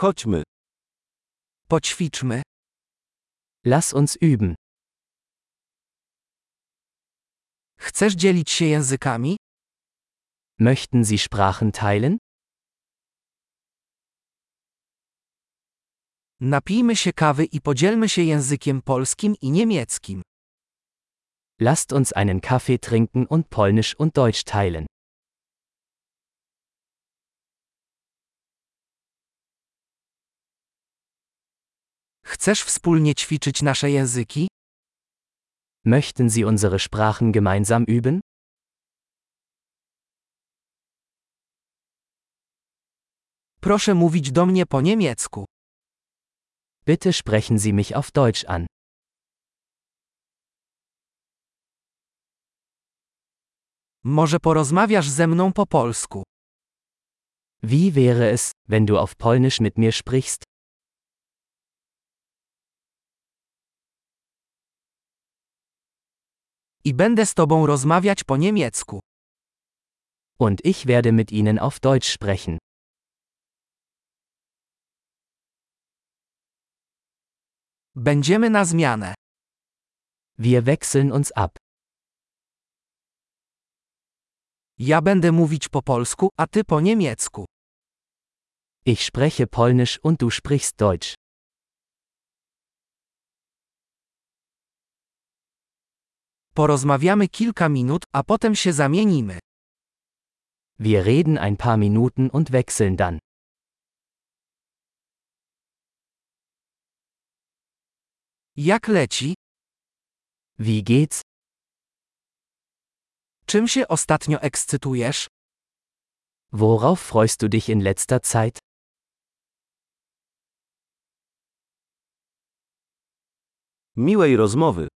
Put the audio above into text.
Chodźmy. Poćwiczmy. Lass uns üben. Chcesz dzielić się językami? Möchten Sie Sprachen teilen? Napijmy się kawy i podzielmy się językiem polskim i niemieckim. Lasst uns einen Kaffee trinken und Polnisch und Deutsch teilen. Chcesz wspólnie ćwiczyć nasze języki? Möchten Sie unsere Sprachen gemeinsam üben? Proszę mówić do mnie po niemiecku. Bitte sprechen Sie mich auf Deutsch an. Może porozmawiasz ze mną po polsku. Wie wäre es, wenn du auf Polnisch mit mir sprichst? I będę z tobą rozmawiać po niemiecku. Und ich werde mit Ihnen auf Deutsch sprechen. Będziemy na zmianę. Wir wechseln uns ab. Ja będę mówić po polsku, a ty po niemiecku. Ich spreche Polnisch und du sprichst Deutsch. Porozmawiamy kilka minut, a potem się zamienimy. Wir reden ein paar Minuten und wechseln dann. Jak leci? Wie geht's? Czym się ostatnio ekscytujesz? Worauf freust du dich in letzter Zeit? Miłej rozmowy.